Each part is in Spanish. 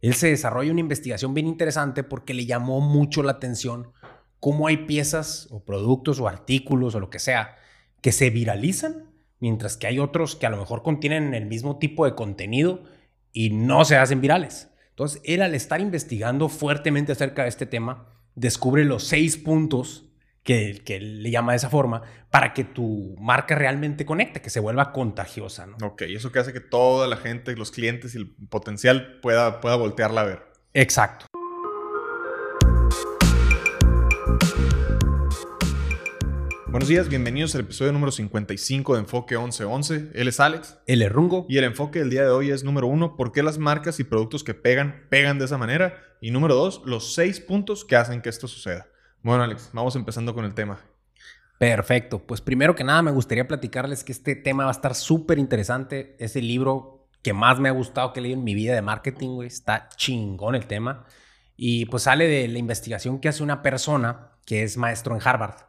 Él se desarrolla una investigación bien interesante porque le llamó mucho la atención cómo hay piezas o productos o artículos o lo que sea que se viralizan, mientras que hay otros que a lo mejor contienen el mismo tipo de contenido y no se hacen virales. Entonces, él al estar investigando fuertemente acerca de este tema, descubre los seis puntos que, que le llama de esa forma para que tu marca realmente conecte, que se vuelva contagiosa. ¿no? Ok, eso que hace que toda la gente, los clientes y el potencial pueda, pueda voltearla a ver. Exacto. Buenos días, bienvenidos al episodio número 55 de Enfoque 1111. Él es Alex. El errungo. Y el enfoque del día de hoy es número uno, ¿por qué las marcas y productos que pegan, pegan de esa manera? Y número dos, los seis puntos que hacen que esto suceda. Bueno, Alex, vamos empezando con el tema. Perfecto. Pues primero que nada me gustaría platicarles que este tema va a estar súper interesante. Es el libro que más me ha gustado que he leído en mi vida de marketing, güey. Está chingón el tema. Y pues sale de la investigación que hace una persona que es maestro en Harvard.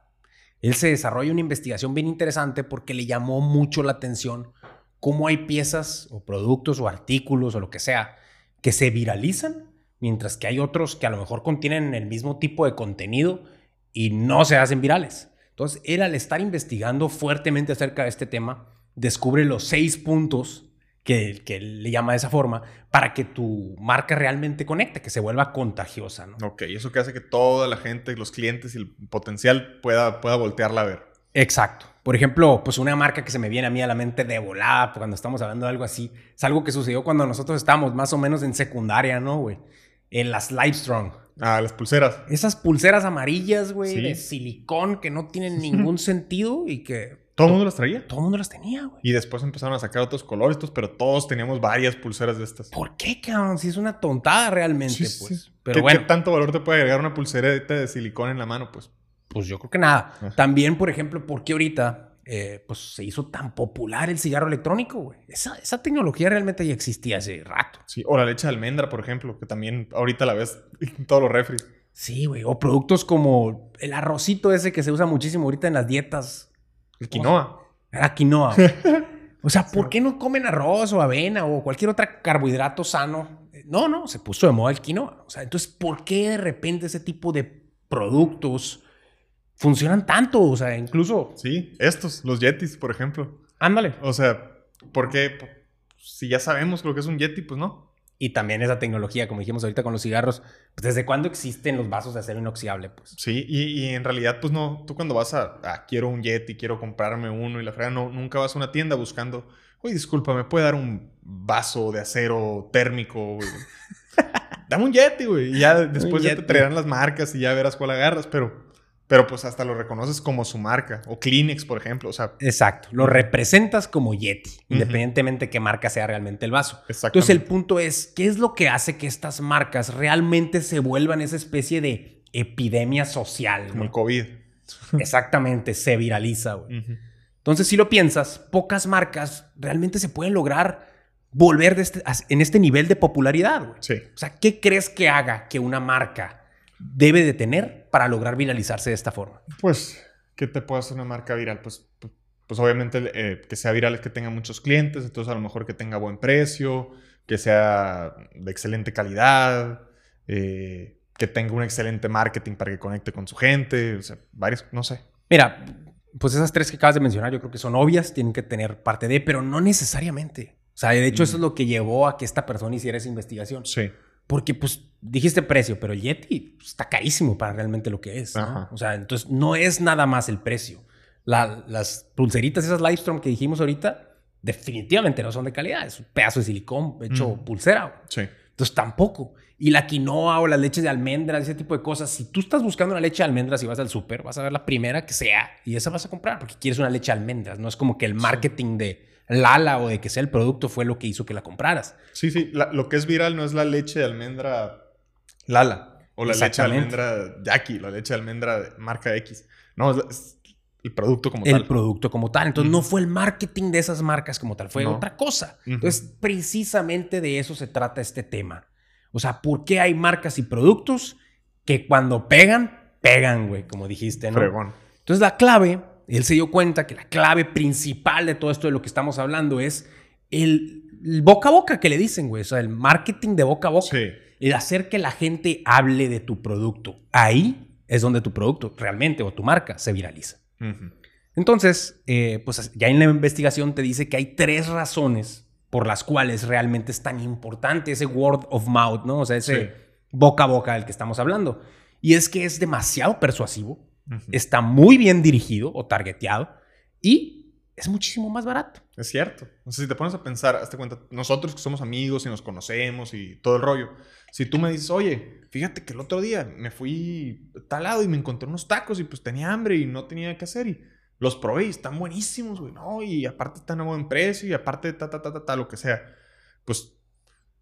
Él se desarrolla una investigación bien interesante porque le llamó mucho la atención cómo hay piezas o productos o artículos o lo que sea que se viralizan, mientras que hay otros que a lo mejor contienen el mismo tipo de contenido y no se hacen virales. Entonces, él al estar investigando fuertemente acerca de este tema, descubre los seis puntos que, que le llama de esa forma para que tu marca realmente conecte, que se vuelva contagiosa. ¿no? Ok, eso que hace que toda la gente, los clientes y el potencial pueda, pueda voltearla a ver. Exacto. Por ejemplo, pues una marca que se me viene a mí a la mente de volada cuando estamos hablando de algo así, es algo que sucedió cuando nosotros estábamos más o menos en secundaria, ¿no, güey? En las Livestrong. Ah, las pulseras. Esas pulseras amarillas, güey, Sí. de silicón que no tienen ningún sentido y que ¿Todo el mundo las traía? todo el mundo las tenía, güey. Y después empezaron a sacar otros colores, estos, pero todos teníamos varias pulseras de estas. ¿Por qué, cabrón? Si es una tontada realmente, Sí, sí, pues. sí. Pero ¿Qué, bueno. qué tanto valor te puede agregar una pulserita de silicón en la mano? Pues Pues yo creo que nada. Ajá. También, por ejemplo, ¿por qué ahorita eh, pues se hizo tan popular el cigarro electrónico, güey? Esa, esa tecnología realmente ya existía hace rato. sí. O la leche de almendra, por ejemplo, que también ahorita la ves en todos los refris. Sí, güey. O productos como el arrocito ese que se usa muchísimo ahorita en las dietas. El quinoa. Era quinoa. güey. O sea, ¿por qué no comen arroz o avena o cualquier otro carbohidrato sano? No, no, se puso de moda el quinoa. O sea, entonces, ¿por qué de repente ese tipo de productos funcionan tanto? O sea, incluso, Sí, estos, los Yetis, por ejemplo. ándale. O sea, ¿por qué? P- Si ya sabemos lo que es un Yeti, pues no. Y también esa tecnología, como dijimos ahorita con los cigarros, pues ¿desde cuándo existen los vasos de acero inoxidable? Pues Sí, y, y en realidad, pues no, tú cuando vas a, a quiero un Yeti, quiero comprarme uno y la frega, no, nunca vas a una tienda buscando, oye, disculpa, ¿me puede dar un vaso de acero térmico? güey?" Dame un Yeti, güey. Y ya después ya te traerán las marcas y ya verás cuál agarras, pero, pero pues hasta lo reconoces como su marca. O Kleenex, por ejemplo. O sea, Exacto, lo representas como Yeti, independientemente de qué marca sea realmente el vaso. Entonces el punto es, ¿qué es lo que hace que estas marcas realmente se vuelvan esa especie de epidemia social? Como el. COVID. Exactamente, se viraliza. güey. Entonces, si lo piensas, pocas marcas realmente se pueden lograr volver de este- en este nivel de popularidad. güey. Sí. O sea, ¿qué crees que haga que una marca debe de tener para lograr viralizarse de esta forma? Pues, ¿qué te puede hacer una marca viral? Pues, pues, pues obviamente eh, que sea viral es que tenga muchos clientes, entonces a lo mejor que tenga buen precio, que sea de excelente calidad, eh, que tenga un excelente marketing para que conecte con su gente, o sea, varios, no sé. Mira, pues esas tres que acabas de mencionar yo creo que son obvias, tienen que tener parte de, pero no necesariamente. O sea, de hecho eso es lo que llevó a que esta persona hiciera esa investigación. Sí. Porque pues dijiste precio, pero el Yeti pues, está carísimo para realmente lo que es. ¿no? O sea, entonces no es nada más el precio. La- las pulseritas, esas Livestrom que dijimos ahorita, definitivamente no son de calidad. Es un pedazo de silicón hecho pulsera. Sí. Entonces tampoco. Y la quinoa o las leches de almendras, ese tipo de cosas. Si tú estás buscando una leche de almendras y vas al súper, vas a ver la primera que sea y esa vas a comprar porque quieres una leche de almendras. No es como que el marketing de Lala o de que sea el producto fue lo que hizo que la compraras. Sí, sí, la- lo que es viral no es la leche de almendra Lala o la leche de almendra Jackie, la leche de almendra de marca X. No, es, la- es el producto como el tal. producto como tal. Entonces no fue el marketing de esas marcas como tal, fue No. otra cosa. Ujú. Entonces precisamente de eso se trata este tema. O sea, ¿por qué hay marcas y productos que cuando pegan, pegan, güey, como dijiste, ¿no? Fregón. Entonces la clave, él se dio cuenta que la clave principal de todo esto de lo que estamos hablando es el, el boca a boca que le dicen, güey. O sea, el marketing de boca a boca. Sí. El hacer que la gente hable de tu producto. Ahí es donde tu producto realmente o tu marca se viraliza. Entonces, eh, pues ya en la investigación te dice que hay tres razones por las cuales realmente es tan importante ese word of mouth, ¿no? O sea, ese Sí. boca a boca del que estamos hablando. Y es que es demasiado persuasivo, Ujú. está muy bien dirigido o targeteado y es muchísimo más barato. Es cierto. O sea, si te pones a pensar, hazte cuenta, nosotros que somos amigos y nos conocemos y todo el rollo, si tú me dices, oye, fíjate que el otro día me fui a tal lado y me encontré unos tacos y pues tenía hambre y no tenía qué hacer y los probé y están buenísimos, güey, ¿no? Y aparte están a buen precio y aparte ta, ta, ta, ta, ta, lo que sea. Pues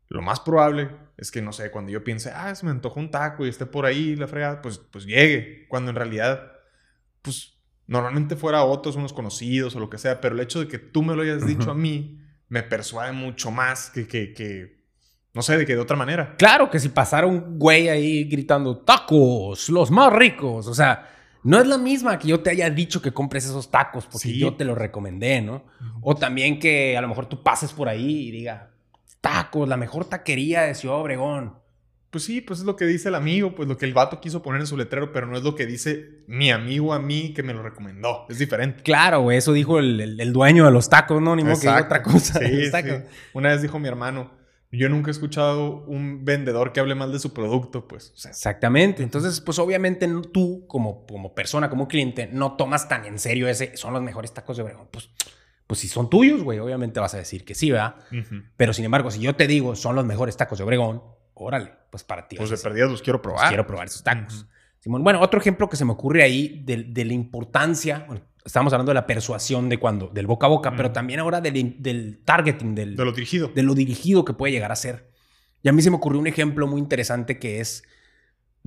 lo más probable es que, no sé, cuando yo piense, ah, se me antojó un taco y esté por ahí la fregada, pues, pues llegue. Cuando en realidad, pues normalmente fuera otros, unos conocidos o lo que sea, pero el hecho de que tú me lo hayas dicho a mí me persuade mucho más que, que, que, no sé, de que de otra manera. Claro que si pasara un güey ahí gritando tacos, los más ricos, o sea, no es la misma que yo te haya dicho que compres esos tacos porque Sí. yo te los recomendé, ¿no? O también que a lo mejor tú pases por ahí y diga, tacos, la mejor taquería de Ciudad Obregón. Pues sí, pues es lo que dice el amigo, pues lo que el vato quiso poner en su letrero, pero no es lo que dice mi amigo a mí que me lo recomendó. Es diferente. Claro, güey, eso dijo el, el- el dueño de los tacos, ¿no? Ni modo que diga otra cosa. Sí, los tacos. sí. Una vez dijo mi hermano, yo nunca he escuchado un vendedor que hable mal de su producto, pues. O sea, Exactamente. Entonces, pues obviamente tú como, como persona, como cliente, no tomas tan en serio ese, son los mejores tacos de Obregón. Pues, pues si son tuyos, güey, obviamente vas a decir que sí, ¿verdad? Pero sin embargo, si yo te digo son los mejores tacos de Obregón, órale, pues para ti. pues de perdidas los quiero pues probar. quiero probar esos tacos. Simón, bueno, otro ejemplo que se me ocurre ahí de, de la importancia, bueno, estamos hablando de la persuasión de cuando, del boca a boca, pero también ahora del, del targeting, del, De lo dirigido. de lo dirigido que puede llegar a ser. Y a mí se me ocurrió un ejemplo muy interesante que es,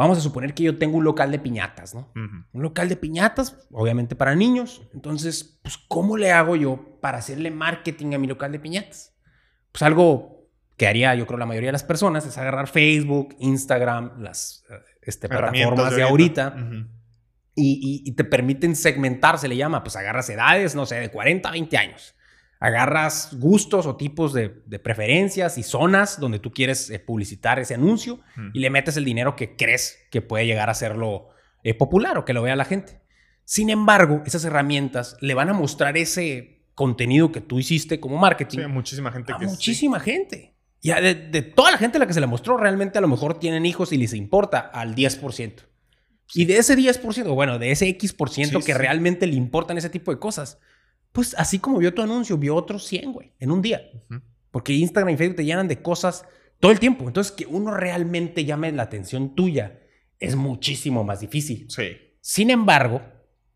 vamos a suponer que yo tengo un local de piñatas, ¿no? Un local de piñatas, obviamente para niños. Entonces, pues, ¿cómo le hago yo para hacerle marketing a mi local de piñatas? Pues algo que haría yo creo la mayoría de las personas es agarrar Facebook, Instagram, las eh, este, plataformas de ahorita Ujú. y, y- y te permiten segmentar, se le llama, pues agarras edades, no sé, de 40 a 20 años. Agarras gustos o tipos de, de preferencias y zonas donde tú quieres eh, publicitar ese anuncio y le metes el dinero que crees que puede llegar a serlo eh, popular o que lo vea la gente. Sin embargo, esas herramientas le van a mostrar ese contenido que tú hiciste como marketing Sí, muchísima gente a que sí. muchísima gente. Y de, de toda la gente a la que se le mostró, realmente a lo mejor tienen hijos y les importa al 10%. Y de ese 10%, o bueno, de ese X% Sí, que realmente le importan ese tipo de cosas, pues así como vio tu anuncio, vio otros 100, güey, en un día. Porque Instagram y Facebook te llenan de cosas todo el tiempo. Entonces, que uno realmente llame la atención tuya es muchísimo más difícil. Sí. Sin embargo,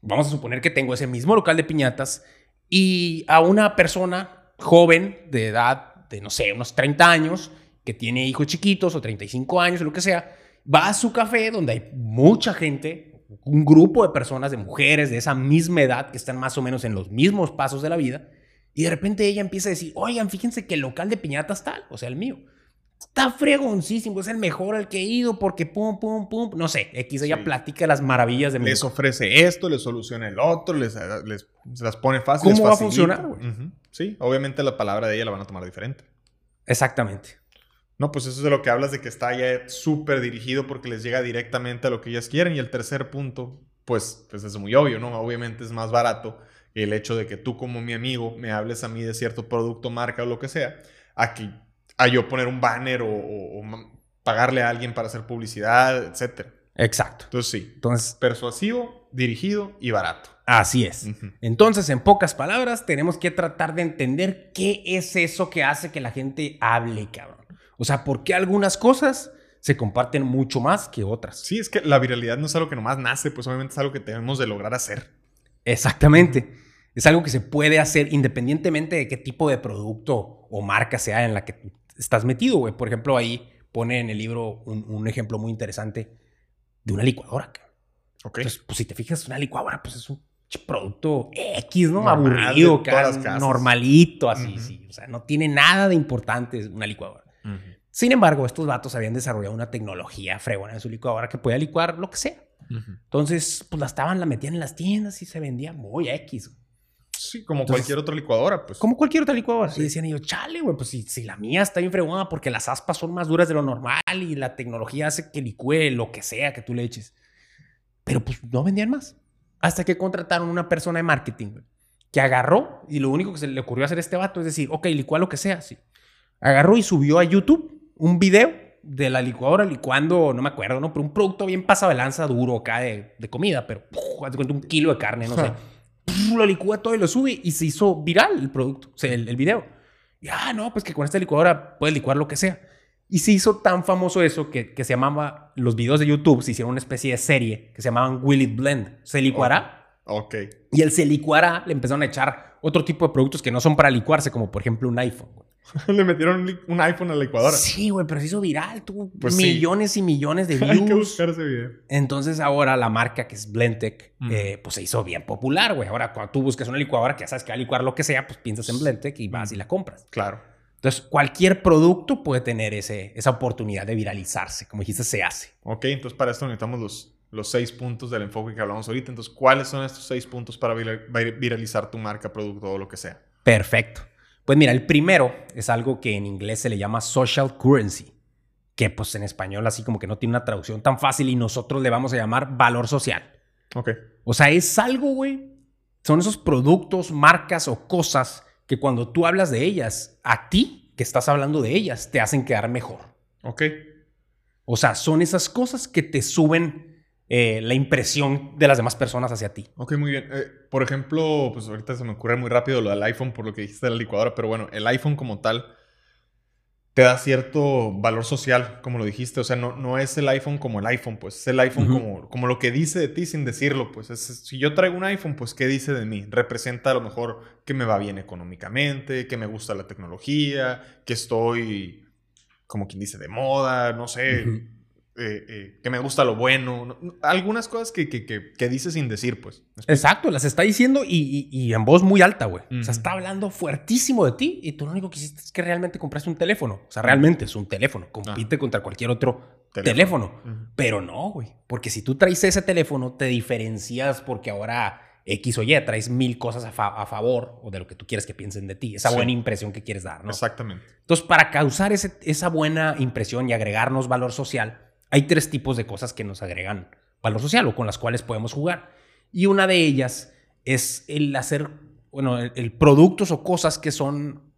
vamos a suponer que tengo ese mismo local de piñatas y a una persona joven de edad de, no sé, unos 30 años, que tiene hijos chiquitos o 35 años o lo que sea, va a su café donde hay mucha gente, un grupo de personas, de mujeres de esa misma edad que están más o menos en los mismos pasos de la vida, y de repente ella empieza a decir, oigan, fíjense que el local de piñatas tal, o sea, el mío. Está fregoncísimo, es el mejor al que he ido porque pum, pum, pum. No sé, X, ella Sí. platica las maravillas de Les ofrece esto, les soluciona el otro, les, les- se las pone fácil. ¿Cómo les va a funcionar. Sí, obviamente la palabra de ella la van a tomar diferente. Exactamente. No, pues eso es de lo que hablas de que está ya súper dirigido porque les llega directamente a lo que ellas quieren. Y el tercer punto, pues, pues es muy obvio, ¿no? Obviamente es más barato el hecho de que tú como mi amigo me hables a mí de cierto producto, marca o lo que sea, a que a yo poner un banner o, o- o ma- pagarle a alguien para hacer publicidad, etcétera. Exacto. Entonces sí, Entonces, persuasivo, dirigido y barato. así es. Entonces, en pocas palabras, tenemos que tratar de entender qué es eso que hace que la gente hable, cabrón. O sea, por qué algunas cosas se comparten mucho más que otras. Sí, es que la viralidad no es algo que nomás nace, pues obviamente es algo que tenemos de lograr hacer. Exactamente. Es algo que se puede hacer independientemente de qué tipo de producto o marca sea en la que estás metido, güey. Por ejemplo, ahí pone en el libro un, un ejemplo muy interesante de una licuadora. cabrón. Ok. Entonces, pues si te fijas, una licuadora, pues es un producto X, ¿no? Normal, Aburrido, normalito, así, sí. O sea, no tiene nada de importante una licuadora. Sin embargo, estos vatos habían desarrollado una tecnología fregona en su licuadora que podía licuar lo que sea. Entonces, pues la estaban, la metían en las tiendas y se vendía muy X. Sí, como cualquier otra licuadora, pues. Como cualquier otra licuadora. Y decían ellos, chale, güey, pues si, si, la mía está bien fregona porque las aspas son más duras de lo normal y la tecnología hace que licúe lo que sea que tú le eches. Pero pues no vendían más. Hasta que contrataron una persona de marketing, güey, que agarró y lo único que se le ocurrió hacer a este vato es decir, ok, licúa lo que sea, sí. Agarró y subió a YouTube un video de la licuadora licuando, no me acuerdo, ¿no? Pero un producto bien pasado de lanza duro acá de, de comida, pero un kilo de carne, no sé. lo licúa todo y lo sube y se hizo viral el producto, o sea, el, video. Y, ah, no, pues que con esta licuadora puedes licuar lo que sea. Y se hizo tan famoso eso que, que, se llamaba, los videos de YouTube se hicieron una especie de serie que se llamaban Will It Blend. Se licuará. Ok. Y el se licuará le empezaron a echar otro tipo de productos que no son para licuarse, como por ejemplo un iPhone. Le metieron un iPhone a la licuadora. Sí, güey, pero se hizo viral. Tuvo pues millones y millones de views. Hay que buscar ese video. Entonces ahora la marca que es Blendtec, eh, pues se hizo bien popular, güey. Ahora cuando tú buscas una licuadora que ya sabes que va a licuar lo que sea, pues piensas en Blendtec y vas y la compras. Claro. Entonces cualquier producto puede tener ese, esa oportunidad de viralizarse. Como dijiste, se hace. Ok, entonces para esto necesitamos los, los seis puntos del enfoque que hablamos ahorita. Entonces, ¿cuáles son estos seis puntos para viralizar tu marca, producto o lo que sea? Perfecto. Pues mira, el primero es algo que en inglés se le llama social currency, que pues en español así como que no tiene una traducción tan fácil y nosotros le vamos a llamar valor social. Ok. O sea, es algo, güey. Son esos productos, marcas o cosas que cuando tú hablas de ellas, a ti que estás hablando de ellas, te hacen quedar mejor. Ok. O sea, son esas cosas que te suben eh, la impresión de las demás personas hacia ti. Ok, muy bien. Eh, por ejemplo, pues ahorita se me ocurre muy rápido lo del iPhone por lo que dijiste de la licuadora, pero bueno, el iPhone como tal te da cierto valor social, como lo dijiste. O sea, no, no es el iPhone como el iPhone, pues es el iPhone como, como lo que dice de ti sin decirlo. Pues si yo traigo un iPhone, pues ¿qué dice de mí? Representa a lo mejor que me va bien económicamente, que me gusta la tecnología, que estoy, como quien dice, de moda, no sé. Eh, eh, que me gusta lo bueno, algunas cosas que, que, que, dice sin decir, pues. Exacto, las está diciendo y, y, en voz muy alta, güey. O sea, está hablando fuertísimo de ti y tú lo único que hiciste es que realmente compraste un teléfono. O sea, realmente es un teléfono. Compite contra cualquier otro teléfono. Pero no, güey. Porque si tú traes ese teléfono, te diferencias porque ahora X o Y traes mil cosas a, favor o de lo que tú quieres que piensen de ti. Esa buena impresión que quieres dar, ¿no? Exactamente. Entonces, para causar ese, esa buena impresión y agregarnos valor social, hay tres tipos de cosas que nos agregan valor social o con las cuales podemos jugar. Y una de ellas es el hacer, bueno, el, productos o cosas que son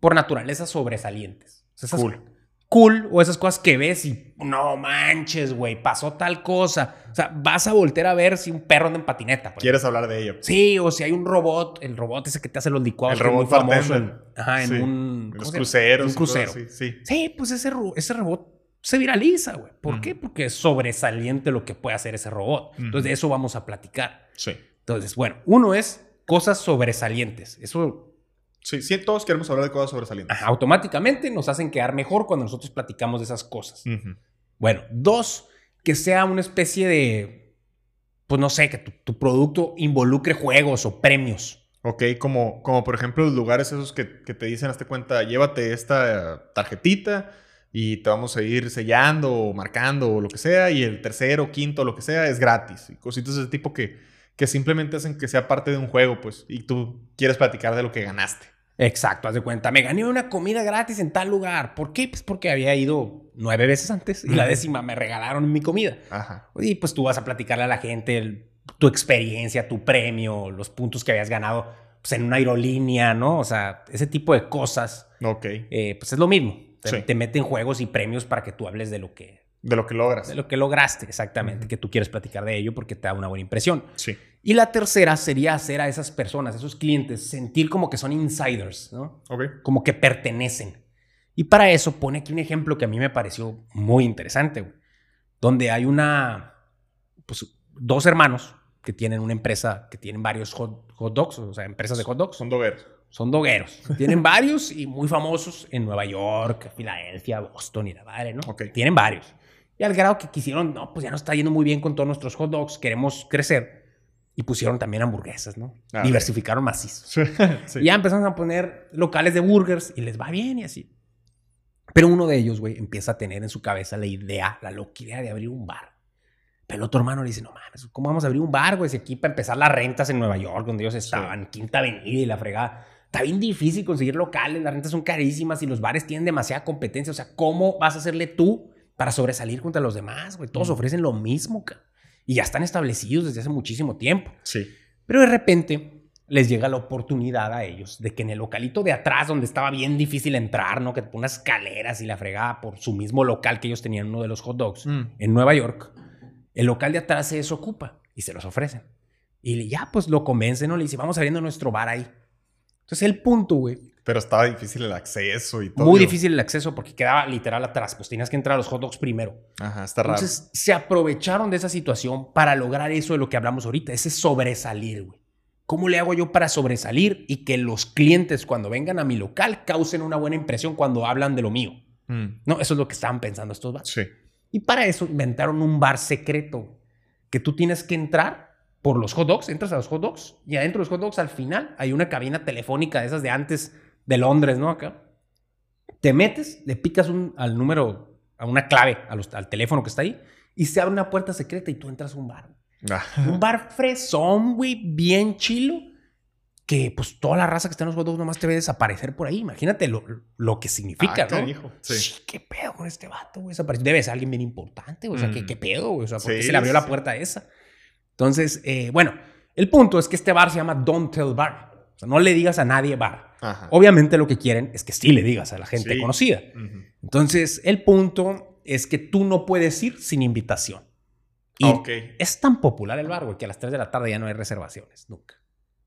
por naturaleza sobresalientes. cool. Cool, o esas cosas que ves y no manches, güey, pasó tal cosa. O sea, vas a voltear a ver si un perro anda en patineta. ¿Quieres hablar de ello? Sí, o si hay un robot, el robot ese que te hace los licuados. El robot famoso en, ajá, en un. los cruceros. Un crucero. sí. sí, pues ese, ese robot se viraliza, güey. ¿Por qué? Porque es sobresaliente lo que puede hacer ese robot. Entonces, de eso vamos a platicar. Sí. Entonces, bueno, uno es cosas sobresalientes. Eso. Sí, sí, todos queremos hablar de cosas sobresalientes. automáticamente nos hacen quedar mejor cuando nosotros platicamos de esas cosas. Bueno, dos, que sea una especie de. Pues no sé, que tu, producto involucre juegos o premios. Ok, como, como por ejemplo los lugares esos que, que te dicen, hazte cuenta, llévate esta tarjetita y te vamos a ir sellando o marcando o lo que sea, y el tercero, quinto, lo que sea, es gratis. Y cositas de ese tipo que, que simplemente hacen que sea parte de un juego, pues, y tú quieres platicar de lo que ganaste. Exacto, haz de cuenta. Me gané una comida gratis en tal lugar. ¿Por qué? Pues porque había ido nueve veces antes y la décima me regalaron mi comida. Ajá. Y pues tú vas a platicarle a la gente tu experiencia, tu premio, los puntos que habías ganado pues, en una aerolínea, ¿no? O sea, ese tipo de cosas. Ok. Eh, pues es lo mismo. Te, meten juegos y premios para que tú hables de lo que... De lo que logras. De lo que lograste, exactamente. Que tú quieres platicar de ello porque te da una buena impresión. Sí. Y la tercera sería hacer a esas personas, a esos clientes, sentir como que son insiders, ¿no? Ok. Como que pertenecen. Y para eso pone aquí un ejemplo que a mí me pareció muy interesante, Donde hay una... Pues dos hermanos que tienen una empresa, que tienen varios hot, hot dogs, o sea, empresas de hot dogs. Son dogueros son dogueros. Tienen varios y muy famosos en Nueva York, Filadelfia, Boston y la madre, ¿no? Tienen varios. Y al grado que quisieron, no, pues ya nos está yendo muy bien con todos nuestros hot dogs, queremos crecer. Y pusieron también hamburguesas, ¿no? Ah, Diversificaron macizo. Y ya empezaron a poner locales de burgers y les va bien y así. Pero uno de ellos, güey, empieza a tener en su cabeza la idea, la loquidad de abrir un bar. Pero el otro hermano le dice, no mames, ¿cómo vamos a abrir un bar, güey? Si aquí para empezar las rentas en Nueva York, donde ellos estaban, Quinta Avenida y la fregada. Está bien difícil conseguir locales, las rentas son carísimas y los bares tienen demasiada competencia. O sea, ¿cómo vas a hacerle tú para sobresalir contra los demás, güey? Todos ofrecen lo mismo. Y ya están establecidos desde hace muchísimo tiempo. Sí. Pero de repente les llega la oportunidad a ellos de que en el localito de atrás, donde estaba bien difícil entrar, ¿no? Que unas escaleras y la fregada por su mismo local que ellos tenían, uno de los hot dogs, Mm. en Nueva York, el local de atrás se desocupa y se los ofrecen. Y ya, pues lo convencen, ¿no? Le dice, vamos abriendo nuestro bar ahí. Entonces el punto, güey, Pero estaba difícil el acceso y todo. muy difícil el acceso porque quedaba literal atrás, pues tenías que entrar a los hot dogs primero. Ajá, está raro. Entonces se aprovecharon de esa situación para lograr eso de lo que hablamos ahorita, ese sobresalir, güey. ¿Cómo le hago yo para sobresalir y que los clientes cuando vengan a mi local causen una buena impresión cuando hablan de lo mío? Mm, No, eso es lo que estaban pensando estos vatos. Sí. Y para eso inventaron un bar secreto que tú tienes que entrar por los hot dogs, entras a los hot dogs y adentro de los hot dogs al final hay una cabina telefónica de esas de antes de Londres, ¿no? Acá. Te metes, le picas un, al número, a una clave, a los- al teléfono que está ahí y se abre una puerta secreta y tú entras a un bar. Ah, Un bar fresón, güey, bien chilo. Que pues toda la raza que está en los hot dogs nomás te ve desaparecer por ahí. Imagínate lo, lo que significa, Ah, ¿no? sí. Sí, ¿Qué pedo con este vato, güey? Desapareció. Debe ser alguien bien importante, güey. O sea, ¿qué, Mm. qué pedo, güey? O sea, ¿por qué Sí, se le abrió la puerta esa? Entonces, eh, bueno, el punto es que este bar se llama Don't Tell Bar. O sea, no le digas a nadie bar. Ajá. Obviamente lo que quieren es que sí le digas a la gente Sí. conocida. Entonces, el punto es que tú no puedes ir sin invitación. Y Ok. es tan popular el bar, güey, que a las 3 de la tarde ya no hay reservaciones, nunca.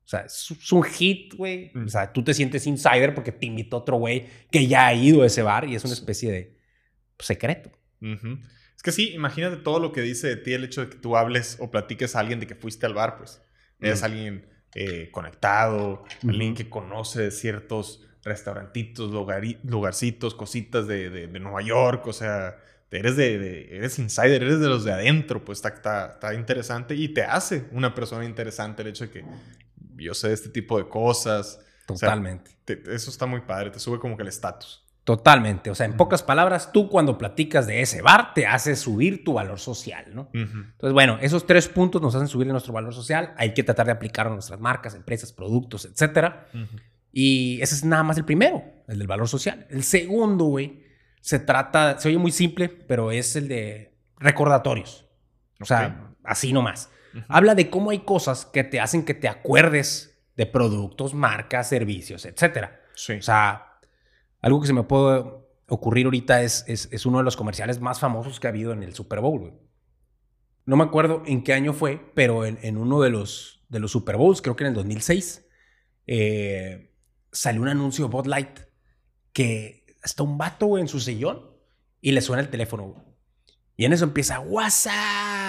O sea, es, un hit, güey. Mm. O sea, tú te sientes insider porque te invitó otro güey que ya ha ido a ese bar y es una especie de secreto. Ujú. Es que sí, imagínate todo lo que dice de ti el hecho de que tú hables o platiques a alguien de que fuiste al bar, pues. Eres Mm. alguien eh, conectado, alguien que conoce de ciertos restaurantitos, lugarcitos, cositas de, de- de Nueva York, o sea, eres de, de- eres insider, eres de los de adentro, pues está, está, está interesante y te hace una persona interesante el hecho de que yo sé este tipo de cosas. O sea, Totalmente. te- eso está muy padre, te sube como que el estatus. Totalmente. O sea, en pocas palabras, tú cuando platicas de ese bar te hace subir tu valor social, ¿no? Entonces, bueno, esos tres puntos nos hacen subir nuestro valor social. Hay que tratar de aplicarlo a nuestras marcas, empresas, productos, etcétera. Y ese es nada más el primero, el del valor social. El segundo, güey, se trata, se oye muy simple, pero es el de recordatorios. O sea, así nomás. Habla de cómo hay cosas que te hacen que te acuerdes de productos, marcas, servicios, etcétera. Sí. O sea, algo que se me puede ocurrir ahorita es, es, es uno de los comerciales más famosos que ha habido en el Super Bowl, güey. No me acuerdo en qué año fue, pero en, en uno de los, de los Super Bowls, creo que en el 2006, eh, salió un anuncio de Bud Light que está un vato, güey, en su sillón y le suena el teléfono, güey. Y en eso empieza, WhatsApp,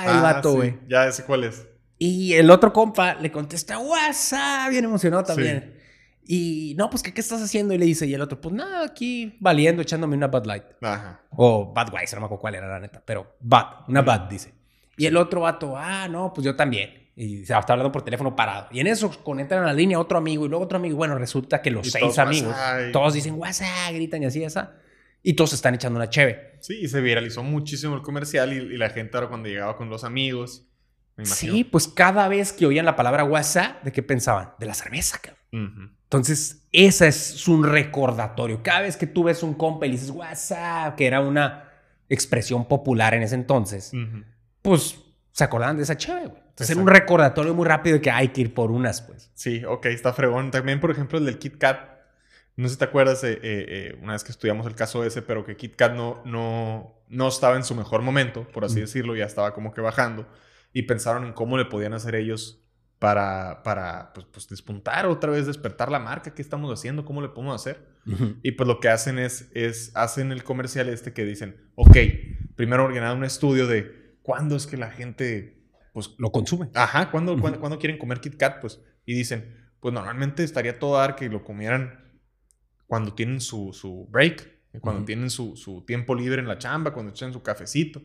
el Ah, vato, sí, güey. Ya sé cuál es. Y el otro compa le contesta, WhatsApp, bien emocionado Sí. Y no, pues, ¿qué, ¿qué estás haciendo? Y le dice, y el otro, pues nada, aquí valiendo, echándome una Bud Light. Ajá. O Budweiser, no me acuerdo cuál era la neta, pero Bud, una Bud, dice. Y el otro vato, ah, no, pues yo también. Y se está hablando por teléfono parado. Y en eso conectan a la línea otro amigo y luego otro amigo. Bueno, resulta que los Y seis todos, amigos, todos dicen WhatsApp, gritan y así, esa. Y todos están echando una cheve. Sí, y se viralizó muchísimo el comercial y, y la gente ahora cuando llegaba con los amigos, me imagino. Sí, pues cada vez que oían la palabra WhatsApp, ¿de qué pensaban? De la cerveza, cabrón. Entonces, ese es un recordatorio. Cada vez que tú ves un compa y le dices WhatsApp, que era una expresión popular en ese entonces, pues se acordaban de esa chévere, güey. Entonces, era un recordatorio muy rápido de que hay que ir por unas, pues. Sí, ok, está fregón. También, por ejemplo, el del Kit Kat. No sé si te acuerdas, eh, eh, eh, una vez que estudiamos el caso ese, pero que Kit Kat no, no, no estaba en su mejor momento, por así Mm. decirlo, ya estaba como que bajando. Y pensaron en cómo le podían hacer ellos para, para pues, pues, despuntar otra vez, despertar la marca. ¿Qué estamos haciendo? ¿Cómo le podemos hacer? Y pues lo que hacen es, es hacen el comercial este que dicen, ok, primero ordenar un estudio de cuándo es que la gente, pues, Lo consume. ajá, ¿cuándo, Ujú. cuándo, cuándo quieren comer Kit Kat? Pues, y dicen, pues normalmente estaría todo dar que lo comieran cuando tienen su, su break, cuando Ujú. tienen su, su tiempo libre en la chamba, cuando echan su cafecito.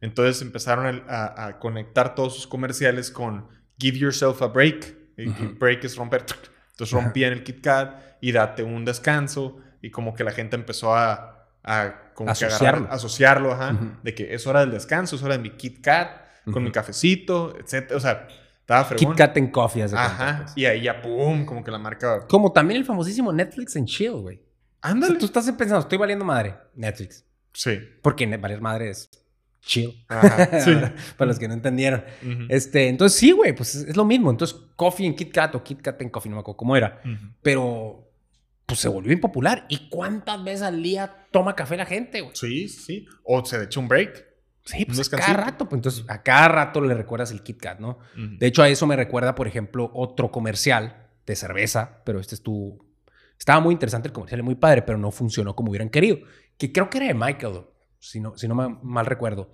Entonces empezaron a, a- a conectar todos sus comerciales con Give yourself a break. Y Ujú. break es romper. Entonces Ajá. rompían el Kit Kat y date un descanso. Y como que la gente empezó a, a como que Asociarlo. agarrar- asociarlo, ajá, Ujú. de que es hora del descanso, es hora de mi Kit Kat. con mi cafecito, etcétera. O sea, estaba fregón. Kit Kat en Coffee, haz de cuenta, Ajá. pues. Y ahí ya, pum, como que la marca. Como también el famosísimo Netflix en Chill, güey. O sea, Ándale. tú estás pensando, estoy valiendo madre, Netflix. Sí. Porque valer madre es chill. Ajá. Sí. Para los que no entendieron. Ujú. Este, entonces sí, güey, pues es, lo mismo. Entonces, Coffee en Kit Kat o Kit Kat en Coffee, no me acuerdo cómo era. Ujú. Pero, pues se volvió impopular. ¿Y cuántas veces al día toma café la gente, güey? Sí, sí. O se echa un break. Sí, pues a cada rato. Pues entonces, a cada rato le recuerdas el Kit Kat, ¿no? Ujú. De hecho, a eso me recuerda, por ejemplo, otro comercial de cerveza, pero este estuvo... Estaba muy interesante el comercial, y muy padre, pero no funcionó como hubieran querido. Que creo que era de Michael, si no, si no mal recuerdo.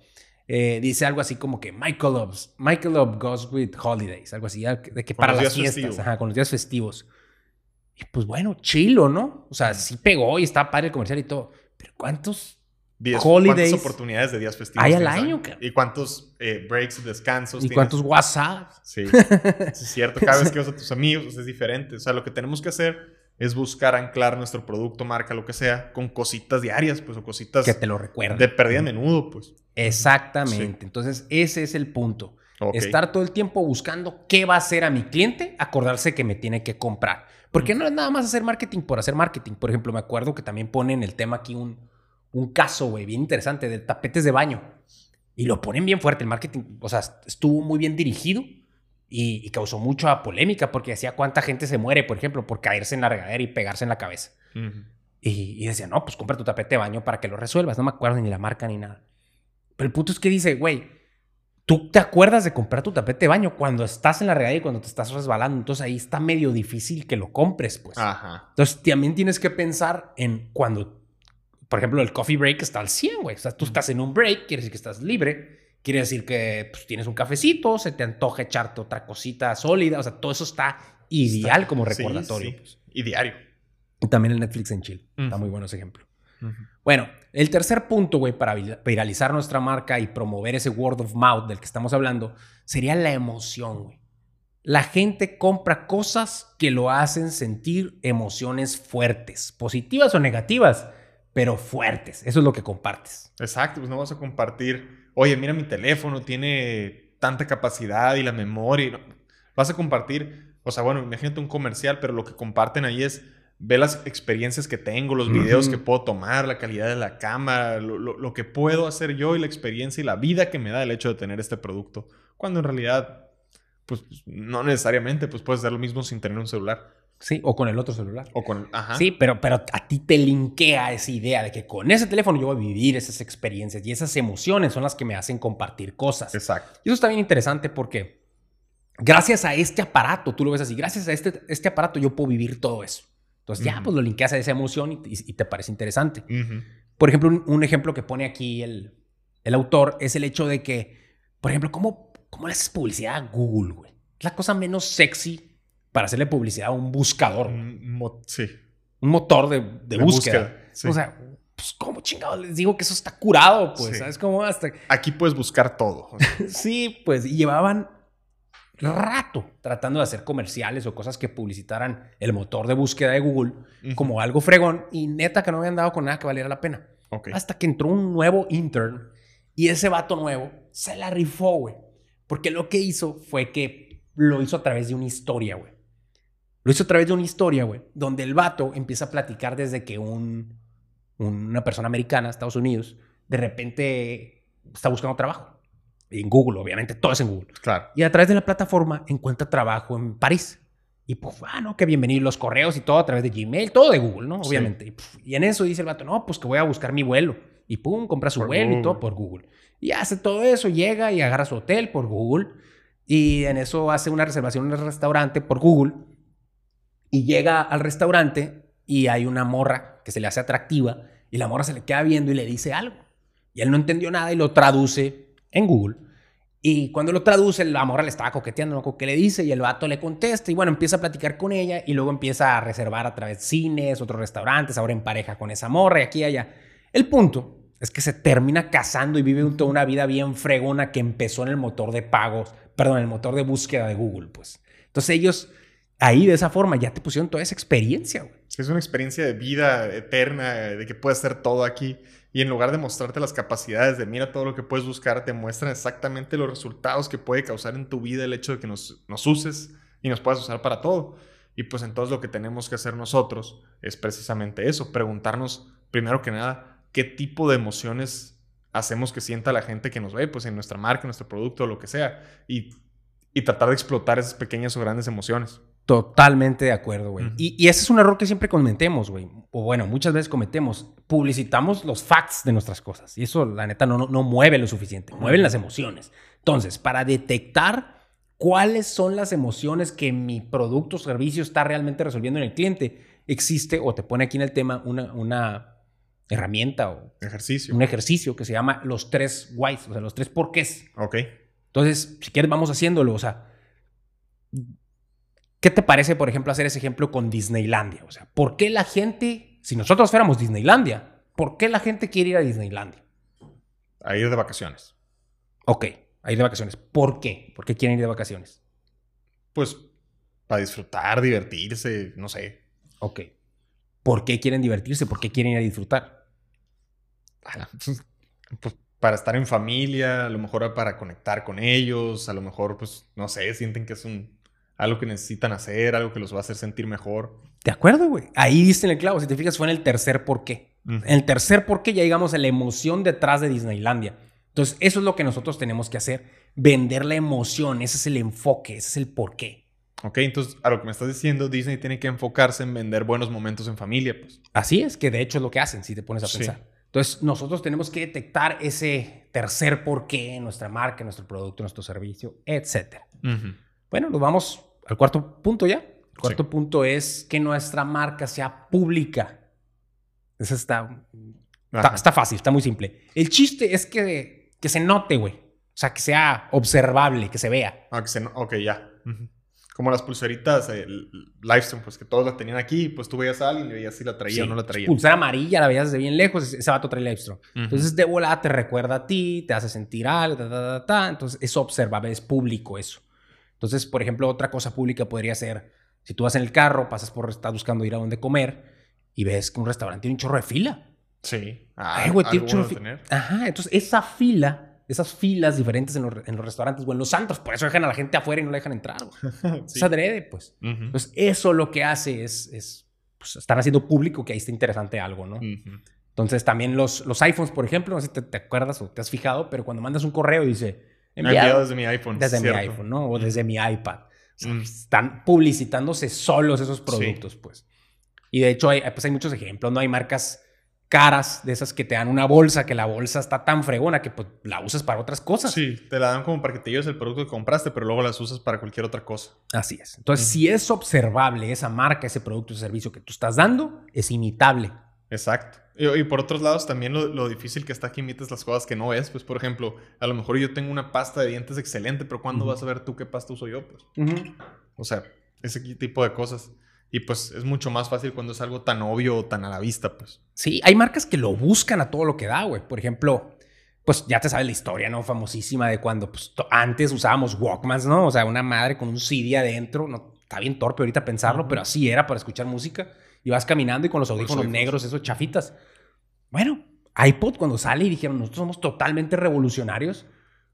Eh, dice algo así como que Michael Loves, Michael Love goes with holidays, algo así, de que para las fiestas, ajá, con los días festivos. Y pues bueno, chilo, ¿no? O sea, sí pegó y estaba padre el comercial y todo. Pero ¿cuántos Días- Holidays. ¿Cuántas oportunidades de días festivos Hay al año? ¿Y cuántos eh, breaks, descansos y tienes? cuántos WhatsApp? Sí, es cierto. Cada vez que vas a tus amigos es diferente. O sea, lo que tenemos que hacer es buscar anclar nuestro producto, marca, lo que sea, con cositas diarias, pues, o cositas Que te lo recuerden. de pérdida a menudo, pues. Exactamente. Entonces, ese es el punto. Estar todo el tiempo buscando qué va a hacer a mi cliente, acordarse que me tiene que comprar. Porque no es nada más hacer marketing por hacer marketing. Por ejemplo, me acuerdo que también ponen el tema aquí un, un caso, güey, bien interesante de tapetes de baño. Y lo ponen bien fuerte. El marketing, o sea, estuvo muy bien dirigido y, y causó mucha polémica porque decía cuánta gente se muere, por ejemplo, por caerse en la regadera y pegarse en la cabeza. Ujú. Y, y decía, no, pues compra tu tapete de baño para que lo resuelvas. No me acuerdo ni la marca ni nada. Pero el punto es que dice, güey, tú te acuerdas de comprar tu tapete de baño cuando estás en la regadera y cuando te estás resbalando. Entonces ahí está medio difícil que lo compres, pues. Ajá. Entonces también tienes que pensar en cuando, por ejemplo, el coffee break está al 100, güey. O sea, tú estás en un break, quiere decir que estás libre. Quiere decir que pues, tienes un cafecito, se te antoja echarte otra cosita sólida. O sea, todo eso está ideal como Sí, recordatorio. sí. pues. Y diario. Y también el Netflix en chill. Está Ujú. muy bueno ese ejemplo. Bueno, el tercer punto, güey, para vir- viralizar nuestra marca y promover ese word of mouth del que estamos hablando, sería la emoción, güey. La gente compra cosas que lo hacen sentir emociones fuertes, positivas o negativas, pero fuertes. Eso es lo que compartes. Exacto, pues no vas a compartir, oye, mira mi teléfono, tiene tanta capacidad y la memoria. y no- Vas a compartir, o sea, bueno, imagínate un comercial, pero lo que comparten ahí es, ve las experiencias que tengo, los videos que puedo tomar, la calidad de la cámara, lo, lo- lo que puedo hacer yo y la experiencia y la vida que me da el hecho de tener este producto. Cuando en realidad, pues no necesariamente, pues puedes hacer lo mismo sin tener un celular. Sí, o con el otro celular. O con, ajá. Sí, pero, pero a ti te linkea esa idea de que con ese teléfono yo voy a vivir esas experiencias y esas emociones son las que me hacen compartir cosas. Exacto. Y eso está bien interesante porque gracias a este aparato, tú lo ves así, gracias a este, este aparato yo puedo vivir todo eso. Entonces ya, pues lo linkeas a esa emoción y, y- y te parece interesante. Por ejemplo, un, un ejemplo que pone aquí el, el autor es el hecho de que, por ejemplo, ¿cómo, cómo le haces publicidad a Google, güey? Es la cosa menos sexy para hacerle publicidad a un buscador. Un mo- sí. un motor de, de De búsqueda. búsqueda, sí. O sea, pues, ¿cómo chingados les digo que eso está curado? Pues, Sí. ¿sabes cómo? Hasta, Aquí puedes buscar todo. Sí, pues y llevaban rato tratando de hacer comerciales o cosas que publicitaran el motor de búsqueda de Google como algo fregón y neta que no habían dado con nada que valiera la pena. Ok. Hasta que entró un nuevo intern y ese vato nuevo se la rifó, güey. Porque lo que hizo fue que lo hizo a través de una historia, güey. Lo hizo a través de una historia, güey, donde el vato empieza a platicar desde que un, una persona americana, Estados Unidos, de repente está buscando trabajo. En Google, obviamente, todo es en Google. Claro. Y a través de la plataforma encuentra trabajo en París. Y pues, ah, no, que bienvenido los correos y todo a través de Gmail, todo de Google, ¿no? Sí. Obviamente. Y, en eso dice el vato, no, pues que voy a buscar mi vuelo. Y pum, compra su Por vuelo y todo por Google. Y hace todo eso, llega y agarra su hotel por Google. Y en eso hace una reservación en el restaurante por Google. Y llega al restaurante y hay una morra que se le hace atractiva. Y la morra se le queda viendo y le dice algo. Y él no entendió nada y lo traduce en Google. Y cuando lo traduce, la morra le estaba coqueteando, ¿no? ¿Qué le dice? Y el vato le contesta. Y bueno, empieza a platicar con ella. Y luego empieza a reservar a través de cines, otros restaurantes, ahora en pareja con esa morra y aquí y allá. El punto es que se termina casando y vive toda una vida bien fregona que empezó en el motor de pagos, perdón, en el motor de búsqueda de Google, pues. Entonces ellos ahí de esa forma ya te pusieron toda esa experiencia, güey. Es una experiencia de vida eterna, de que puedes hacer todo aquí. Y en lugar de mostrarte las capacidades de mira todo lo que puedes buscar, te muestran exactamente los resultados que puede causar en tu vida el hecho de que nos, uses y nos puedas usar para todo. Y pues entonces lo que tenemos que hacer nosotros es precisamente eso, preguntarnos primero que nada qué tipo de emociones hacemos que sienta la gente que nos ve, pues en nuestra marca, en nuestro producto, lo que sea, y, y tratar de explotar esas pequeñas o grandes emociones. Totalmente de acuerdo, güey. y, y, ese es un error que siempre cometemos, güey. O bueno, muchas veces cometemos. Publicitamos los facts de nuestras cosas. Y eso, la neta, no, no, no mueve lo suficiente. Mueven las emociones. Entonces, para detectar cuáles son las emociones que mi producto o servicio está realmente resolviendo en el cliente, existe, o te pone aquí en el tema, una, una herramienta o ejercicio. un ejercicio que se llama los tres whys, o sea, los tres porqués. Ok. Entonces, si quieres, vamos haciéndolo. O sea, ¿qué te parece, por ejemplo, hacer ese ejemplo con Disneylandia? O sea, ¿por qué la gente, si nosotros fuéramos Disneylandia, ¿por qué la gente quiere ir a Disneylandia? A ir de vacaciones. Ok, a ir de vacaciones. ¿Por qué? ¿Por qué quieren ir de vacaciones? Pues para disfrutar, divertirse, no sé. Ok. ¿Por qué quieren divertirse? ¿Por qué quieren ir a disfrutar? Pues para estar en familia, a lo mejor para conectar con ellos, a lo mejor, pues, no sé, sienten que es un, algo que necesitan hacer, algo que los va a hacer sentir mejor. De acuerdo, güey. Ahí diste en el clavo. Si te fijas, fue en el tercer por qué. Uh -huh. En el tercer por qué ya llegamos a la emoción detrás de Disneylandia. Entonces, eso es lo que nosotros tenemos que hacer. Vender la emoción. Ese es el enfoque. Ese es el por qué. Ok, entonces, a lo que me estás diciendo, Disney tiene que enfocarse en vender buenos momentos en familia, pues. Así es, que de hecho es lo que hacen, si te pones a pensar. Sí. Entonces, nosotros tenemos que detectar ese tercer por qué en nuestra marca, en nuestro producto, en nuestro servicio, etc. Uh -huh. Bueno, nos vamos al cuarto punto ya. El cuarto sí. punto es que nuestra marca sea pública. Eso está, está, está, fácil, está muy simple. El chiste es que, que se note, güey. O sea, que sea observable, que se vea. Ah, que se no ok, ya. Uh -huh. Como las pulseritas, el Livestream, pues que todos la tenían aquí, pues tú veías a alguien y veías si la traía sí, o no la traía. Pulsera amarilla, la veías desde bien lejos, ese vato trae Livestream. Uh -huh. Entonces, de volada te recuerda a ti, te hace sentir algo, ta, ta, ta, ta. Entonces, es observable, es público eso. Entonces, por ejemplo, otra cosa pública podría ser, si tú vas en el carro, pasas por, estás buscando ir a donde comer y ves que un restaurante tiene un chorro de fila. Sí. Ah, Ay, güey, tiene un chorro de fila. Ajá, entonces esa fila esas filas diferentes en los, en los, restaurantes o en los santos. Por eso dejan a la gente afuera y no la dejan entrar. sí. Es adrede, pues. Uh -huh. Entonces, eso lo que hace es, es pues, están haciendo público que ahí está interesante algo, ¿no? Uh -huh. Entonces, también los, los iPhones, por ejemplo, no sé si te, te, acuerdas o te has fijado, pero cuando mandas un correo dice... Enviado, enviado desde mi iPhone. Desde ¿cierto? mi iPhone, ¿no? O desde mi iPad. O sea, -huh. Están publicitándose solos esos productos, sí. pues. Y de hecho, hay, pues hay muchos ejemplos, ¿no? Hay marcas caras de esas que te dan una bolsa, que la bolsa está tan fregona que pues, la usas para otras cosas. Sí, te la dan como para que te lleves el producto que compraste, pero luego las usas para cualquier otra cosa. Así es. Entonces, -huh. si es observable esa marca, ese producto o servicio que tú estás dando, es imitable. Exacto. Y, y por otros lados, también lo, lo, difícil que está que imites las cosas que no es. Pues, por ejemplo, a lo mejor yo tengo una pasta de dientes excelente, pero ¿cuándo uh -huh. vas a ver tú qué pasta uso yo? Pues? Uh -huh. O sea, ese tipo de cosas. Y pues es mucho más fácil cuando es algo tan obvio o tan a la vista, pues. Sí, hay marcas que lo buscan a todo lo que da, güey. Por ejemplo, pues ya te sabes la historia, ¿no? Famosísima de cuando pues, antes usábamos Walkmans, ¿no? O sea, una madre con un CD adentro. No, está bien torpe ahorita pensarlo, uh -huh. pero así era para escuchar música. Y vas caminando y con los audífonos negros, esos chafitas. Bueno, iPod cuando sale y dijeron, nosotros somos totalmente revolucionarios.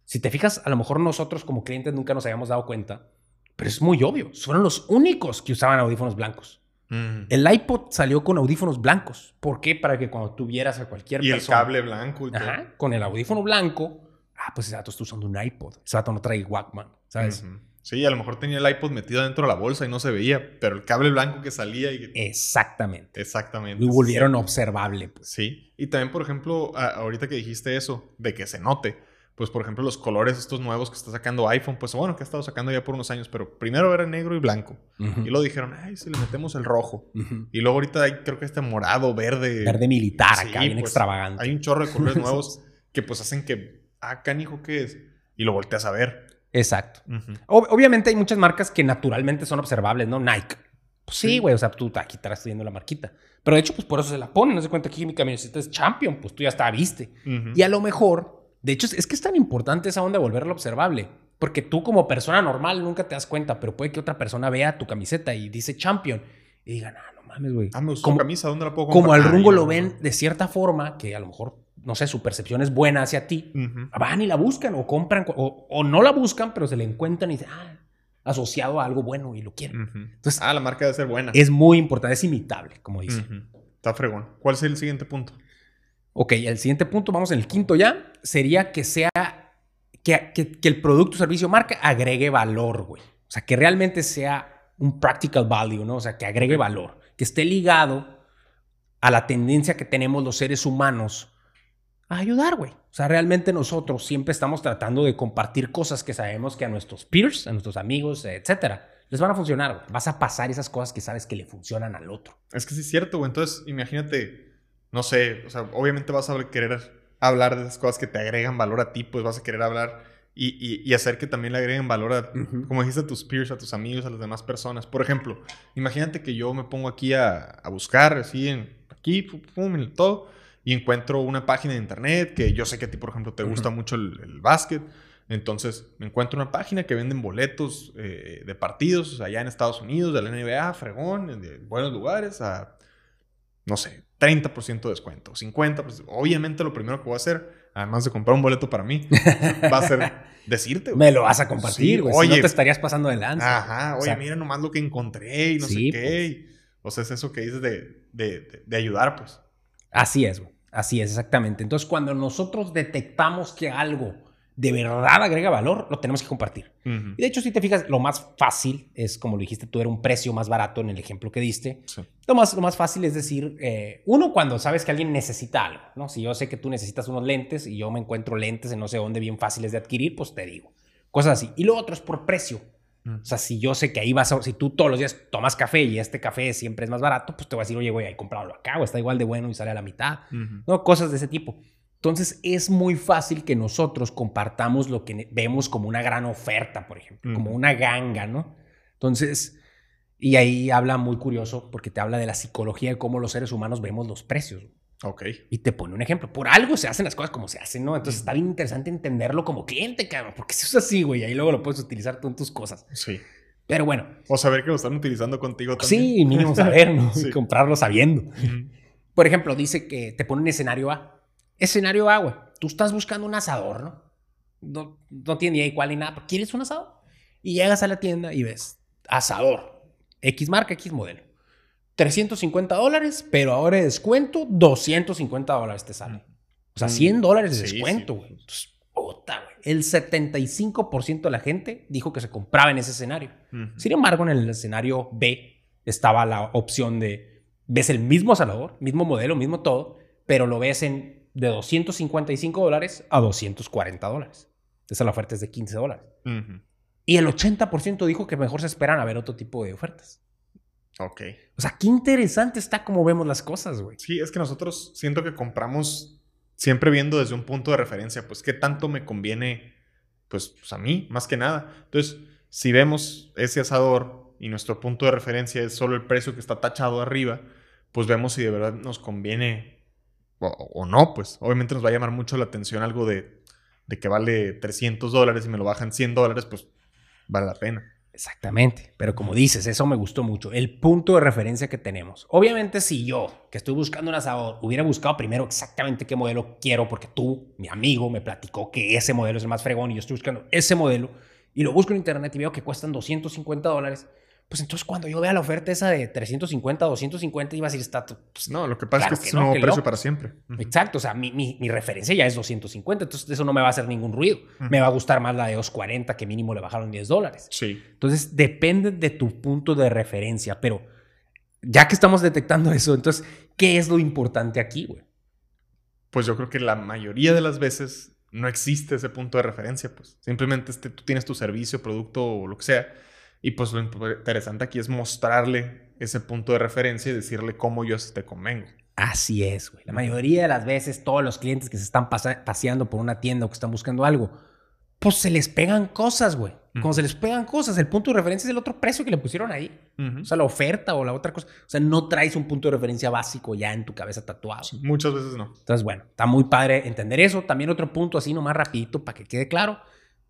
Si te fijas, a lo mejor nosotros como clientes nunca nos habíamos dado cuenta pero es muy obvio. Fueron los únicos que usaban audífonos blancos. Mm. El iPod salió con audífonos blancos. ¿Por qué? Para que cuando tuvieras a cualquier y persona... Y el cable blanco y. Ajá, con el audífono blanco. Ah, pues ese dato está usando un iPod. Ese dato no trae Walkman, ¿sabes? Uh -huh. Sí, a lo mejor tenía el iPod metido dentro de la bolsa y no se veía, pero el cable blanco que salía y... Exactamente. Exactamente. Lo volvieron observable. Pues. Sí, y también, por ejemplo, ahorita que dijiste eso, de que se note, pues por ejemplo los colores estos nuevos que está sacando iPhone, pues bueno, que ha estado sacando ya por unos años, pero primero era negro y blanco. Uh -huh. Y luego dijeron, ay, si le metemos el rojo. Uh -huh. Y luego ahorita hay creo que este morado, verde. Verde militar sí, acá, bien pues, extravagante. Hay un chorro de colores nuevos que pues hacen que, ah, canijo, ¿qué es? Y lo volteas a ver. Exacto. Uh -huh. Ob obviamente hay muchas marcas que naturalmente son observables, ¿no? Nike. Pues sí, güey, sí. o sea, tú aquí estás viendo la marquita. Pero de hecho, pues por eso se la ponen. No se cuenta que mi camiseta es Champion, pues tú ya está viste. Y a lo mejor de hecho, es que es tan importante esa onda de volverlo observable. Porque tú como persona normal nunca te das cuenta, pero puede que otra persona vea tu camiseta y dice champion y digan, ah, no mames, güey. Ah, me como, camisa, ¿dónde la puedo comprar? Como al rungo lo ven de cierta forma, que a lo mejor no sé, su percepción es buena hacia ti, van y la buscan o compran o, o no la buscan, pero se le encuentran y dicen, ah, asociado a algo bueno y lo quieren. Entonces, Ah, la marca debe ser buena. es muy importante, es imitable, como dice. Ujú. Está fregón. ¿Cuál es el siguiente punto? Ok, el siguiente punto, vamos en el quinto ya, sería que sea, que, que- que el producto, servicio, marca agregue valor, güey. O sea, que realmente sea un practical value, ¿no? O sea, que agregue valor, que esté ligado a la tendencia que tenemos los seres humanos a ayudar, güey. O sea, realmente nosotros siempre estamos tratando de compartir cosas que sabemos que a nuestros peers, a nuestros amigos, etcétera, les van a funcionar, güey. Vas a pasar esas cosas que sabes que le funcionan al otro. Es que sí es cierto, güey. Entonces, imagínate, no sé, o sea, obviamente vas a querer hablar de esas cosas que te agregan valor a ti, pues vas a querer hablar y, y- y hacer que también le agreguen valor a, Ujú. como dijiste, a tus peers, a tus amigos, a las demás personas. Por ejemplo, imagínate que yo me pongo aquí a, a buscar, así, en, aquí, pum, pum, en todo, y encuentro una página de internet que yo sé que a ti, por ejemplo, te gusta mucho el, el básquet. Entonces, me encuentro una página que venden boletos eh, de partidos allá en Estados Unidos, de la NBA, fregón, de buenos lugares, a, no sé, 30% de descuento, 50%. Obviamente, lo primero que voy a hacer, además de comprar un boleto para mí, va a ser decirte. Me lo vas a compartir, Sí, güey. si oye. no te estarías pasando de lanza. Ajá, oye, O sea, mira nomás lo que encontré y no Sí, sé qué. y- o sea, es eso que dices de, de, de- de ayudar, pues. Así es, güey. Así es, exactamente. Entonces, cuando nosotros detectamos que algo de verdad agrega valor, lo tenemos que compartir. Y de hecho, si te fijas, lo más fácil es, como lo dijiste tú, era un precio más barato en el ejemplo que diste. Sí. Lo más, lo más fácil es decir, eh, uno, cuando sabes que alguien necesita algo, ¿no? Si yo sé que tú necesitas unos lentes y yo me encuentro lentes en no sé dónde bien fáciles de adquirir, pues te digo. Cosas así. Y lo otro es por precio. Mm. O sea, si yo sé que ahí vas a, si tú todos los días tomas café y este café siempre es más barato, pues te voy a decir, oye, güey, ahí comprarlo acá, o está igual de bueno y sale a la mitad. ¿no? Cosas de ese tipo. Entonces es muy fácil que nosotros compartamos lo que vemos como una gran oferta, por ejemplo, como una ganga, ¿no? Entonces, y ahí habla muy curioso porque te habla de la psicología de cómo los seres humanos vemos los precios. Ok. Y te pone un ejemplo. Por algo se hacen las cosas como se hacen, ¿no? Entonces está bien interesante entenderlo como cliente, cabrón, porque si es así, güey, ahí luego lo puedes utilizar tú en tus cosas. Sí. Pero bueno, O saber que lo están utilizando contigo también. sí, mínimo saber, ¿no? Sí. Comprarlo sabiendo. Por ejemplo, dice que te pone un escenario A. Escenario A, güey. Tú estás buscando un asador, ¿no? No, no tiene ni idea cuál ni nada, pero quieres un asador. Y llegas a la tienda y ves asador. X marca, X modelo. 350 dólares, pero ahora de descuento, 250 dólares te sale. O sea, 100 dólares de Sí, descuento, sí. güey. Entonces, puta, güey. El 75% de la gente dijo que se compraba en ese escenario. Sin embargo, en el escenario B estaba la opción de, ves el mismo asador, mismo modelo, mismo todo, pero lo ves en de 255 dólares a 240 dólares. Esa la oferta es de 15 dólares. Y el 80% dijo que mejor se esperan a ver otro tipo de ofertas. Ok. O sea, qué interesante está cómo vemos las cosas, güey. Sí, es que nosotros siento que compramos siempre viendo desde un punto de referencia, pues qué tanto me conviene, pues, pues, a mí, más que nada. Entonces, si vemos ese asador y nuestro punto de referencia es solo el precio que está tachado arriba, pues vemos si de verdad nos conviene o, o no, pues obviamente nos va a llamar mucho la atención algo de, de que vale 300 dólares y me lo bajan 100 dólares, pues vale la pena. Exactamente, pero como dices, eso me gustó mucho, el punto de referencia que tenemos. Obviamente si yo, que estoy buscando un asador, hubiera buscado primero exactamente qué modelo quiero, porque tú, mi amigo, me platicó que ese modelo es el más fregón y yo estoy buscando ese modelo, y lo busco en internet y veo que cuestan 250 dólares, pues entonces cuando yo vea la oferta esa de 350, 250, iba a decir, está... pues, No, lo que pasa Claro es que, que este es un no, nuevo precio para siempre. Exacto, o sea, mi, mi- mi referencia ya es 250, entonces eso no me va a hacer ningún ruido. Me va a gustar más la de 240, que mínimo le bajaron 10 dólares. Sí. Entonces, depende de tu punto de referencia, pero ya que estamos detectando eso, entonces, ¿qué es lo importante aquí, güey? pues yo creo que la mayoría de las veces no existe ese punto de referencia, pues simplemente este, tú tienes tu servicio, producto o lo que sea, y pues lo interesante aquí es mostrarle ese punto de referencia y decirle cómo yo te convengo. Así es, güey. La mayoría de las veces, todos los clientes que se están paseando por una tienda o que están buscando algo, pues se les pegan cosas, güey. Cuando se les pegan cosas, el punto de referencia es el otro precio que le pusieron ahí. O sea, la oferta o la otra cosa. O sea, no traes un punto de referencia básico ya en tu cabeza tatuado. Muchas veces no. Entonces, bueno, está muy padre entender eso. También otro punto así nomás rapidito para que quede claro.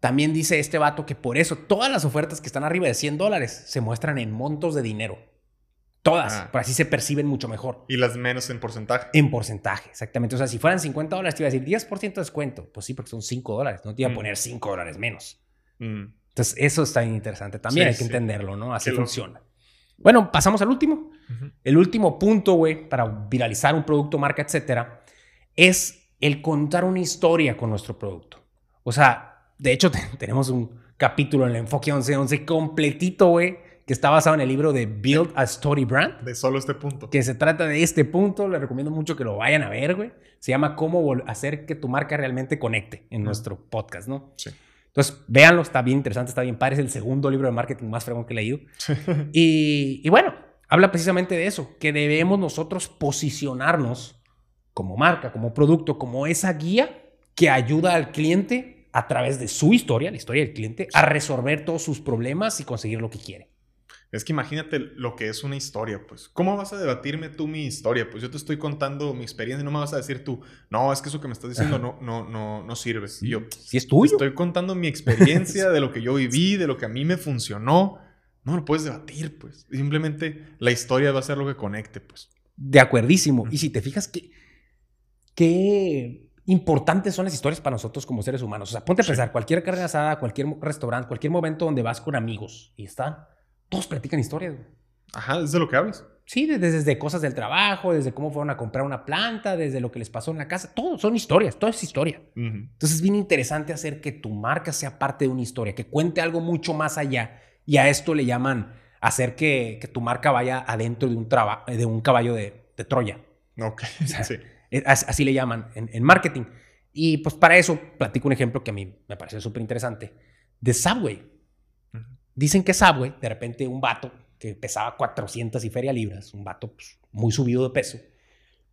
También dice este vato que por eso todas las ofertas que están arriba de 100 dólares se muestran en montos de dinero. Todas, Ah. por así se perciben mucho mejor. Y las menos en porcentaje. En porcentaje, exactamente. O sea, si fueran 50 dólares, te iba a decir 10% de descuento. Pues sí, porque son 5 dólares. No te iba a Mm. poner 5 dólares menos. Mm. Entonces, eso está bien interesante. También Sí, hay que sí. entenderlo, ¿no? Así Qué loco. funciona. Bueno, pasamos al último. El último punto, güey, para viralizar un producto, marca, etcétera, es el contar una historia con nuestro producto. O sea, de hecho, te- tenemos un capítulo en el Enfoque 1111 completito, güey, que está basado en el libro de Build a Story Brand, De solo este punto. que se trata de este punto. Les recomiendo mucho que lo vayan a ver, güey. Se llama Cómo hacer que tu marca realmente conecte en nuestro podcast, ¿no? Sí. Entonces, véanlo, está bien interesante, está bien padre. Es el segundo libro de marketing más fregón que he leído. Y, y bueno, habla precisamente de eso, que debemos nosotros posicionarnos como marca, como producto, como esa guía que ayuda al cliente a través de su historia, la historia del cliente, a resolver todos sus problemas y conseguir lo que quiere. Es que imagínate lo que es una historia, pues. ¿Cómo vas a debatirme tú mi historia? Pues yo te estoy contando mi experiencia y no me vas a decir tú, no, es que eso que me estás diciendo no, no, no, no sirve. Y yo, Si es tuyo. estoy contando mi experiencia, de lo que yo viví, de lo que a mí me funcionó. No lo puedes debatir, pues. Simplemente la historia va a ser lo que conecte, pues. De acuerdísimo. Y si te fijas que qué importantes son las historias para nosotros como seres humanos. O sea, ponte a pensar, cualquier carne asada, cualquier restaurante, cualquier momento donde vas con amigos y están, todos platican historias. güey. Ajá, es de lo que hablas. Sí, desde, desde cosas del trabajo, desde cómo fueron a comprar una planta, desde lo que les pasó en la casa, todo son historias, todo es historia. Entonces es bien interesante hacer que tu marca sea parte de una historia, que cuente algo mucho más allá. Y a esto le llaman hacer que, que tu marca vaya adentro de un, traba- de un caballo de, de Troya. Ok, sea, sí. Eh, as- Así le llaman en, en marketing. Y pues para eso platico un ejemplo que a mí me pareció súper interesante. De Subway. Dicen que Subway, de repente un vato que pesaba 400 y feria libras, un vato pues, muy subido de peso,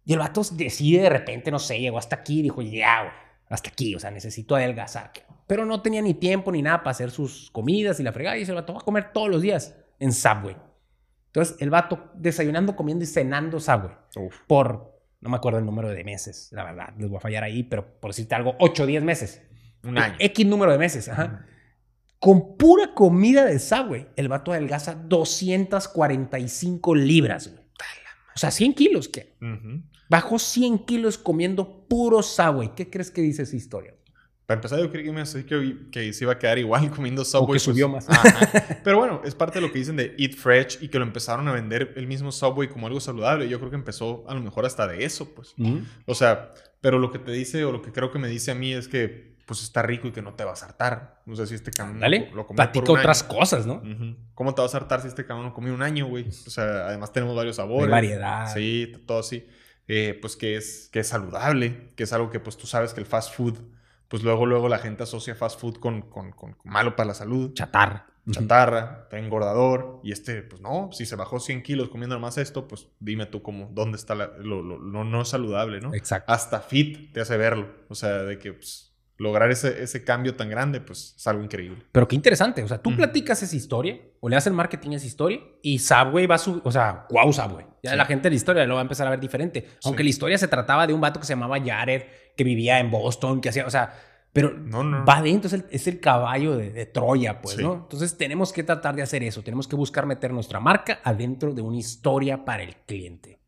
y el vato decide de repente, no sé, llegó hasta aquí y dijo, ya, güey, hasta aquí, o sea, necesito adelgazar. Pero no tenía ni tiempo ni nada para hacer sus comidas y la fregada, y dice, el vato va a comer todos los días en Subway. Entonces, el vato desayunando, comiendo y cenando Subway Uf. por, no me acuerdo el número de meses, la verdad, les voy a fallar ahí, pero por decirte algo, 8 o 10 meses. Un año. X número de meses, ajá. Con pura comida de Subway, el vato adelgaza 245 libras, güey. O sea, 100 kilos, ¿qué? Ujú. Bajó 100 kilos comiendo puro Subway. ¿Qué crees que dice esa historia? Para empezar, yo creí que me que, que se iba a quedar igual comiendo Subway. pues, que subió más. Ajá. Pero bueno, es parte de lo que dicen de Eat Fresh y que lo empezaron a vender el mismo Subway como algo saludable. Yo creo que empezó a lo mejor hasta de eso, pues. O sea, pero lo que te dice o lo que creo que me dice a mí es que pues está rico y que no te vas a hartar. No sé si este cabrón Dale, lo comió platica otras año. cosas, ¿no? ¿Cómo te vas a hartar si este cabrón lo comió un año, güey? O sea, además tenemos varios sabores. Hay variedad. Sí, todo así. Eh, pues que es, que es saludable, que es algo que pues tú sabes que el fast food, pues luego, luego la gente asocia fast food con, con, con- con malo para la salud, Chatarra. chatarra, engordador, y este, pues no, si se bajó 100 kilos comiendo nomás esto, pues dime tú cómo, dónde está la- lo, lo- lo no saludable, ¿no? Exacto. Hasta fit te hace verlo, o sea, de que pues, lograr ese, ese cambio tan grande, pues es algo increíble. Pero qué interesante. O sea, tú platicas esa historia o le haces marketing a esa historia y Subway va a su... O sea, wow, Subway. Ya Sí. la gente de la historia lo va a empezar a ver diferente. Aunque Sí. la historia se trataba de un vato que se llamaba Jared, que vivía en Boston, que hacía... O sea, pero No, no. va adentro, es el, es el caballo de, de Troya, pues, Sí. ¿no? Entonces tenemos que tratar de hacer eso. Tenemos que buscar meter nuestra marca adentro de una historia para el cliente.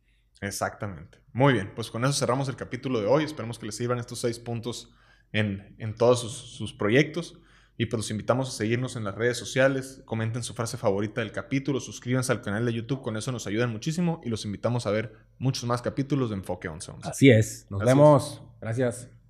Exactamente. Muy bien, pues con eso cerramos el capítulo de hoy. Esperemos que les sirvan estos seis puntos en, en todos sus, sus proyectos. Y pues los invitamos a seguirnos en las redes sociales, comenten su frase favorita del capítulo, suscríbanse al canal de YouTube, con eso nos ayudan muchísimo y los invitamos a ver muchos más capítulos de Enfoque 1111. Así es. Nos Gracias. vemos. Gracias.